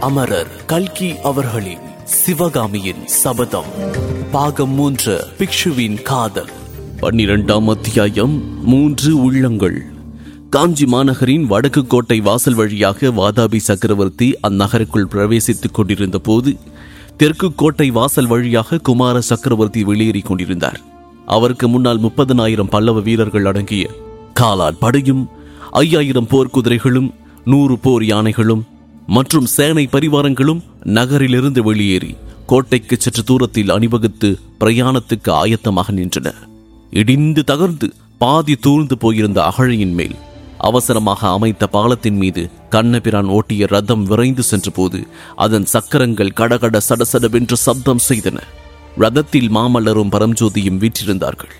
அமரர் கல்கி அவர்களின் சிவகாமியின் சபதம். பாகம் மூன்று பிக்ஷுவின் காதல். பன்னிரெண்டாம் அத்தியாயம் மூன்று உள்ளங்கள். காஞ்சி மாநகரின் வடக்கு கோட்டை வாசல் வழியாக வாதாபி சக்கரவர்த்தி அந்நகருக்குள் பிரவேசித்துக் கொண்டிருந்த போது தெற்கு கோட்டை வாசல் வழியாக குமார சக்கரவர்த்தி வெளியேறிக் கொண்டிருந்தார். அவருக்கு முன்னால் முப்பதனாயிரம் பல்லவ வீரர்கள் அடங்கிய காலாட் படையும் ஐயாயிரம் போர்க்குதிரைகளும் நூறு போர் யானைகளும் மற்றும் சேனை பரிவாரங்களும் நகரிலிருந்து வெளியேறி கோட்டைக்கு சற்று தூரத்தில் அணிவகுத்து பிரயாணத்துக்கு ஆயத்தமாக நின்றன. இடிந்து தகர்ந்து பாதி தூழ்ந்து போயிருந்த அகழையின் மேல் அவசரமாக அமைத்த பாலத்தின் மீது கண்ணபிரான் ஓட்டிய ரதம் விரைந்து சென்றபோது அதன் சக்கரங்கள் கடகட சடசடவென்று சப்தம் செய்தன. ரதத்தில் மாமல்லரும் பரம்ஜோதியும் வீற்றிருந்தார்கள்.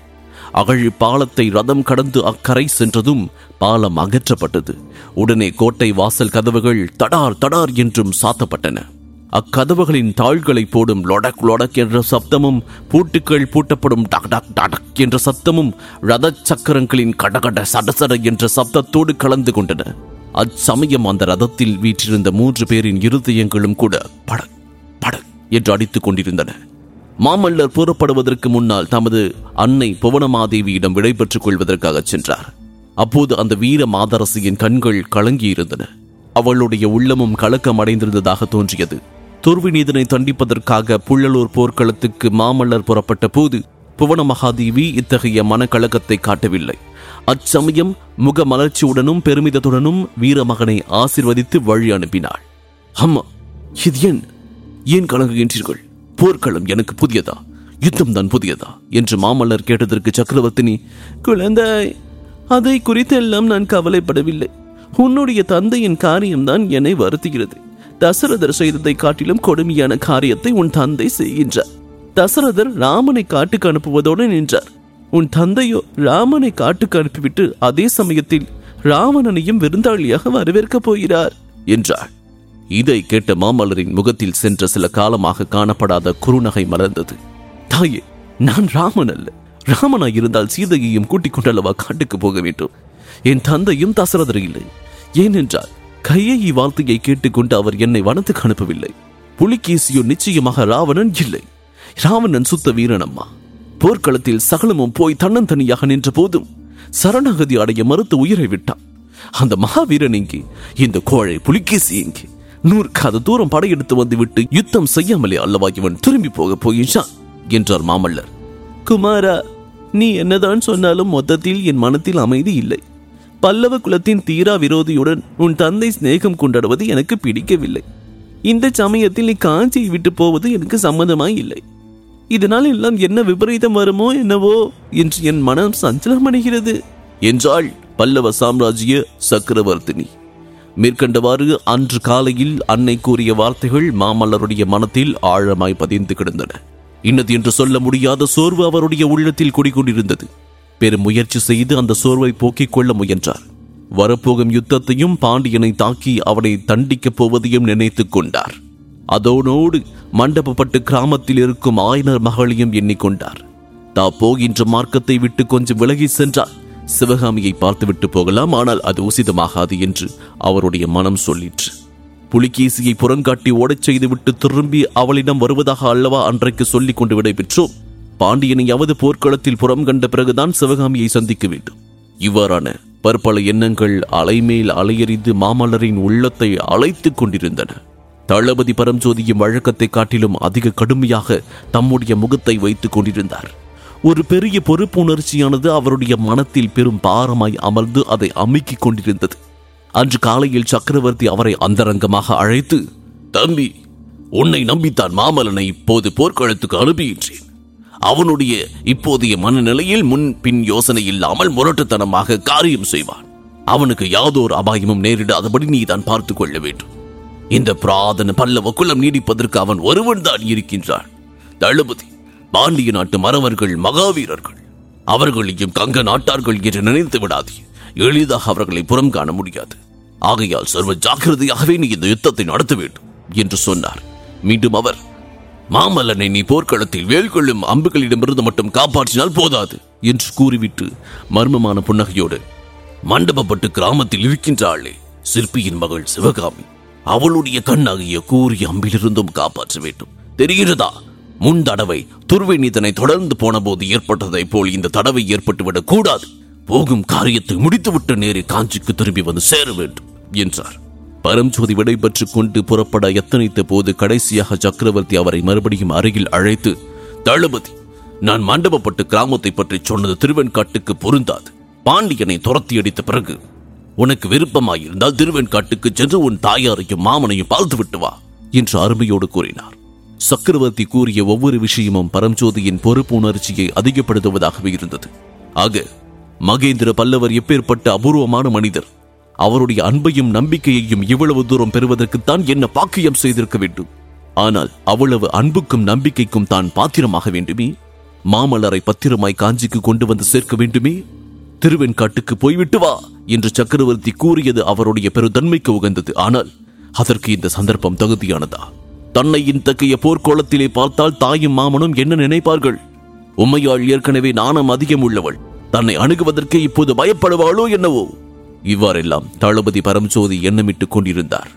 அகழி பாலத்தை ரதம் கடந்து அக்கரை சென்றதும் பாலம் அகற்றப்பட்டது. உடனே கோட்டை வாசல் கதவுகள் தடார் தடார் என்றும் சாத்தப்பட்டன. அக்கதவுகளின் தாள்களை போடும் லொடக் லொடக் என்ற சப்தமும் பூட்டுக்கள் பூட்டப்படும் டக் டக் டடக் என்ற சத்தமும் ரத சக்கரங்களின் கடகட சடசட என்ற சப்தத்தோடு கலந்து கொண்டன. அச்சமயம் அந்த ரதத்தில் வீற்றிருந்த மூன்று பேரின் இருதயங்களும் கூட படக் படக் என்று அடித்துக் கொண்டிருந்தன. மாமல்லர் புறப்படுவதற்கு முன்னால் தமது அன்னை புவனமாதேவியிடம் விடைபெற்றுக் கொள்வதற்காக சென்றார். அப்போது அந்த வீர மாதரசியின் கண்கள் கலங்கியிருந்தன. அவளுடைய உள்ளமும் கலக்கம் அடைந்திருந்ததாக தோன்றியது. துர்விநீதனை தண்டிப்பதற்காக புள்ளலூர் போர்க்களத்துக்கு மாமல்லர் புறப்பட்ட போது புவன மகாதேவி இத்தகைய மனக்கலக்கத்தை காட்டவில்லை. அச்சமயம் முக மலர்ச்சியுடனும் பெருமிதத்துடனும் வீரமகனை ஆசிர்வதித்து வழி அனுப்பினாள். அம்மா இது ஏன்? ஏன் கலங்குகின்றீர்கள்? போர்க்களம் எனக்கு புதியதா? யுத்தம் தான் புதியதா? என்று மாமல்லர் கேட்டதற்கு சக்கரவர்த்தினி குழந்தாய் அதை குறித்தெல்லாம் நான் கவலைப்படவில்லை. உன்னுடைய தந்தையின் காரியம்தான் என்னை வருத்துகிறது. தசரதர் செய்ததை காட்டிலும் கொடுமையான காரியத்தை உன் தந்தை செய்கின்றார். தசரதர் ராமனை காட்டுக்கு அனுப்புவதோடு நின்றார். உன் தந்தையோ ராமனை காட்டுக்கு அனுப்பிவிட்டு அதே சமயத்தில் ராவணனையும் விருந்தாளியாக வரவேற்கப் போகிறார் என்றார் இதை கேட்ட மாமல்லரின் முகத்தில் சென்ற சில காலமாக காணப்படாத குறுநகை மலர்ந்தது. தாயே நான் ராமன் அல்ல. ராமனாய் இருந்தால் சீதையையும் கூட்டிக் கொண்டல்லவா காட்டுக்கு போக வேண்டும்? என் தந்தையும் தசரதர் இல்லை. ஏனென்றால் கையை வார்த்தையை கேட்டுக்கொண்டு அவர் என்னை வனத்துக்கு அனுப்பவில்லை. புலிகேசியோ நிச்சயமாக ராவணன் இல்லை. ராவணன் சுத்த வீரனம்மா. போர்க்களத்தில் சகலமும் போய் தன்னந்தனியாக நின்ற போதும் சரணாகதி அடைய மறுத்து உயிரை விட்டான். அந்த மகாவீரன் இங்கே இந்த கோழை புலிகேசி இங்கே நூற்காத தூரம் படையெடுத்து வந்துவிட்டு யுத்தம் செய்யாமலே அல்லவா இவன் திரும்பி போக போகின்றான்? என்றார் மாமல்லர். குமாரா நீ என்னதான் சொன்னாலும் மொத்தத்தில் என் மனத்தில் அமைதி இல்லை. பல்லவ குலத்தின் தீரா விரோதியுடன் உன் தந்தை சிநேகம் கொண்டாடுவது எனக்கு பிடிக்கவில்லை. இந்த சமயத்தில் நீ காஞ்சியை விட்டு போவது எனக்கு சம்மதமாய் இல்லை. இதனால் எல்லாம் என்ன விபரீதம் வருமோ என்னவோ என்று என் மனம் சஞ்சலமடைகிறது என்றாள் பல்லவ சாம்ராஜ்ய சக்கரவர்த்தினி. மேற்கண்டவாறு அன்று காலையில் அன்னை கூறிய வார்த்தைகள் மாமல்லருடைய மனத்தில் ஆழமாய் பதிந்து கிடந்தன. இன்னது என்று சொல்ல முடியாத சோர்வு அவருடைய உள்ளத்தில் குடிகொண்டிருந்தது. பெரும் முயற்சி செய்து அந்த சோர்வை போக்கிக் கொள்ள முயன்றார். வரப்போகும் யுத்தத்தையும் பாண்டியனை தாக்கி அவனை தண்டிக்கப் போவதையும் நினைத்துக் கொண்டார். அதோனோடு மண்டபப்பட்டு கிராமத்தில் இருக்கும் ஆயனர் மகளையும் எண்ணிக்கொண்டார் தா போகின்ற மார்க்கத்தை விட்டு கொஞ்சம் விலகி சென்றார். சிவகாமியை பார்த்துவிட்டு போகலாம் ஆனால் அது உசிதமாகாது என்று அவருடைய மனம் சொல்லிற்று. புலிகேசியை புறங்காட்டி ஓடச் செய்துவிட்டு திரும்பி அவளிடம் வருவதாக அல்லவா அன்றைக்கு சொல்லிக் கொண்டு விடைபெற்றோம். பாண்டியனையாவது போர்க்களத்தில் புறம் கண்ட பிறகுதான் சிவகாமியை சந்திக்க வேண்டும். இவ்வாறான பற்பல எண்ணங்கள் அலைமேல் அலையறிந்து மாமல்லரின் உள்ளத்தை அழைத்துக் கொண்டிருந்தன. தளபதி பரஞ்சோதியின் வழக்கத்தை காட்டிலும் அதிக கடுமையாக தம்முடைய முகத்தை வைத்துக் கொண்டிருந்தார். ஒரு பெரிய பொறுப்புணர்ச்சியானது அவருடைய மனத்தில் பெரும் பாரமாய் அமர்ந்து அதை அமுக்கிக் கொண்டிருந்தது. அன்று காலையில் சக்கரவர்த்தி அவரை அந்தரங்கமாக அழைத்து தம்பி உன்னை நம்பித்தான் மாமலனை இப்போது போர்க்களத்துக்கு அனுப்பியின்றேன் அவனுடைய இப்போதைய மனநிலையில் முன் பின் யோசனை இல்லாமல் முரட்டுத்தனமாக காரியம் செய்வான். அவனுக்கு யாதோர் அபாயமும் நேரிடாதபடி நீதான் பார்த்துக் கொள்ள வேண்டும். இந்த பிராதன பல்லவ குலம் நீடிப்பதற்கு அவன் ஒருவன் தான் இருக்கின்றான். தளபதி பாண்டிய நாட்டு மறவர்கள் மகாவீரர்கள். அவர்களையும் கங்க நாட்டார்கள் என்று நினைத்து விடாதே எளிதாக அவர்களை புறம் காண முடியாது. ஆகையால் சர்வ ஜாக்கிரதையாகவே நீ இந்த யுத்தத்தை நடத்த வேண்டும் என்று சொன்னார். மீண்டும் அவர் மாமல்லனை நீ போர்க்களத்தில் வேல்கொள்ளும் அம்புகளிடமிருந்து மட்டும் காப்பாற்றினால் போதாது என்று கூறிவிட்டு மர்மமான புன்னகையோடு மண்டபப்பட்டு கிராமத்தில் இருக்கின்றாளே சிற்பியின் மகள் சிவகாமி. அவளுடைய கண்ணாகிய கூறிய அம்பிலிருந்தும் காப்பாற்ற வேண்டும். தெரிகிறதா? முன் தடவை துர்வேணி தன்னை தொடர்ந்து போனபோது ஏற்பட்டதைப் போல் இந்த தடவை ஏற்பட்டுவிடக் கூடாது. போகும் காரியத்தை முடித்துவிட்டு நேரே காஞ்சிக்கு திரும்பி வந்து சேர வேண்டும் என்றார். பரஞ்சோதி விடைபெற்றுக் கொண்டு புறப்பட எத்தனைத்த போது கடைசியாக சக்கரவர்த்தி அவரை மறுபடியும் அருகில் அழைத்து தளபதி நான் மண்டபப்பட்டு கிராமத்தை பற்றி சொன்னது திருவெண்காட்டுக்கு பொருந்தாது. பாண்டியனை துரத்தி அடித்த பிறகு உனக்கு விருப்பமாயிருந்தால் திருவெண்காட்டுக்கு சென்று உன் தாயாரையும் மாமனையும் பார்த்து விட்டு வா என்று அருமையோடு கூறினார். சக்கரவர்த்தி கூறிய ஒவ்வொரு விஷயமும் பரம்ஜோதியின் பொறுப்பு உணர்ச்சியை அதிகப்படுத்துவதாகவே இருந்தது. ஆக மகேந்திர பல்லவர் எப்பேற்பட்ட அபூர்வமான மனிதர் அவருடைய அன்பையும் நம்பிக்கையையும் இவ்வளவு தூரம் பெறுவதற்குத்தான் என்ன பாக்கியம் செய்திருக்க வேண்டும்? ஆனால் அவ்வளவு அன்புக்கும் நம்பிக்கைக்கும் தான் பாத்திரமாக வேண்டுமே? மாமல்லரை பத்திரமாய் காஞ்சிக்கு கொண்டு வந்து சேர்க்க வேண்டுமே? திருவெண்காட்டுக்கு போய்விட்டு வா! என்று சக்கரவர்த்தி கூறியது அவருடைய பெருந்தன்மைக்கு உகந்தது. ஆனால் அதற்கு இந்த சந்தர்ப்பம் தகுதியானதா? தன்னை இத்தகைய போர்க்கோளத்திலே பார்த்தால் தாயும் மாமனும் என்ன நினைப்பார்கள்? உம்மையாள் ஏற்கனவே நாணம் அதிகம் உள்ளவள். தன்னை அணுகுவதற்கு இப்போது பயப்படுவாளோ என்னவோ? இவ்வாறெல்லாம் தளபதி பரம்ஜோதி எண்ணமிட்டுக் கொண்டிருந்தார்.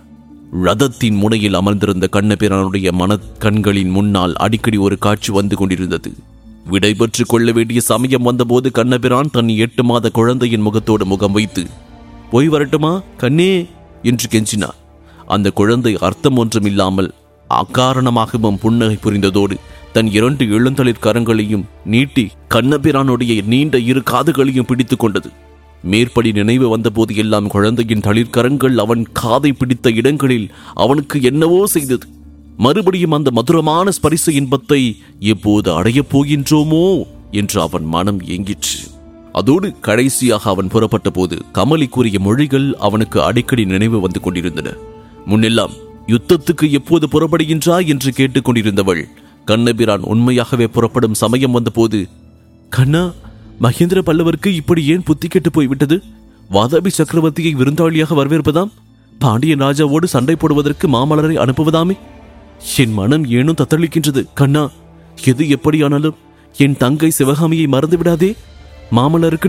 ரதத்தின் முனையில் அமர்ந்திருந்த கண்ணபிரானுடைய மன கண்களின் முன்னால் அடிக்கடி ஒரு காட்சி வந்து கொண்டிருந்தது. விடைபெற்றுக் கொள்ள வேண்டிய சமயம் வந்தபோது கண்ணபிரான் தன் எட்டு மாத குழந்தையின் முகத்தோடு முகம் வைத்து போய் வரட்டுமா கண்ணே? என்று கெஞ்சினார். அந்த குழந்தை அர்த்தம் ஒன்றுமில்லாமல் அக்காரணமாகவும் புன்னகை புரிந்ததோடு தன் இரண்டு இளந்தளிர் கரங்களையும் நீட்டி கண்ணபிரானுடைய நீண்ட இரு காதுகளையும் பிடித்துக் கொண்டது. மேற்படி நினைவு வந்தபோது எல்லாம் குழந்தையின் தளிர்கரங்கள் அவன் காதை பிடித்த இடங்களில் அவனுக்கு என்னவோ செய்தது. மறுபடியும் அந்த மதுரமான ஸ்பரிச இன்பத்தை எப்போது அடையப் போகின்றோமோ என்று அவன் மனம் ஏங்கிற்று. அதோடு கடைசியாக அவன் புறப்பட்ட போது கமலி கூறிய மொழிகள் அவனுக்கு அடிக்கடி நினைவு வந்து கொண்டிருந்தன. முன்னெல்லாம் யுத்தத்துக்கு எப்போது புறப்படுகின்றாய் என்று கேட்டுக்கொண்டிருந்தவள். கண்ணபிரான் உண்மையாகவே புறப்படும் சமயம் வந்தபோது கண்ணா மகேந்திர பல்லவருக்கு இப்படி ஏன் புத்தி கெட்டு போய்விட்டது? வாதாபி சக்கரவர்த்தியை விருந்தாளியாக வரவேற்பதாம்? பாண்டிய ராஜாவோடு சண்டை போடுவதற்கு மாமலரை அனுப்புவதாமே? என் மனம் ஏனும் தத்தளிக்கின்றது கண்ணா. எது எப்படியானாலும் என் தங்கை சிவகாமியை மறந்து விடாதே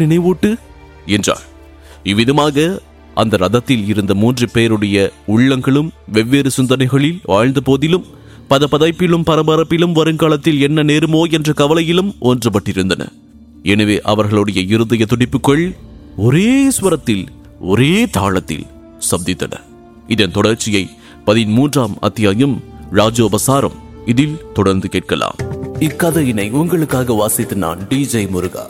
நினைவூட்டு என்றார் இவ்விதமாக அந்த ரதத்தில் இருந்த மூன்று பேருடைய உள்ளங்களும் வெவ்வேறு சிந்தனைகளில் வாழ்ந்த போதிலும் பத பதைப்பிலும் பரபரப்பிலும் வருங்காலத்தில் என்ன நேருமோ என்ற கவலையிலும் ஒன்றுபட்டிருந்தன. எனவே அவர்களுடைய இருதய துடிப்புகள் ஒரே ஸ்வரத்தில் ஒரே தாளத்தில் சப்தித்தன. இதன் தொடர்ச்சியை பதிமூன்றாம் அத்தியாயம் ராஜோபசாரம் இதில் தொடர்ந்து கேட்கலாம். இக்கதையினை உங்களுக்காக வாசித்து நான் டிஜே முருகா.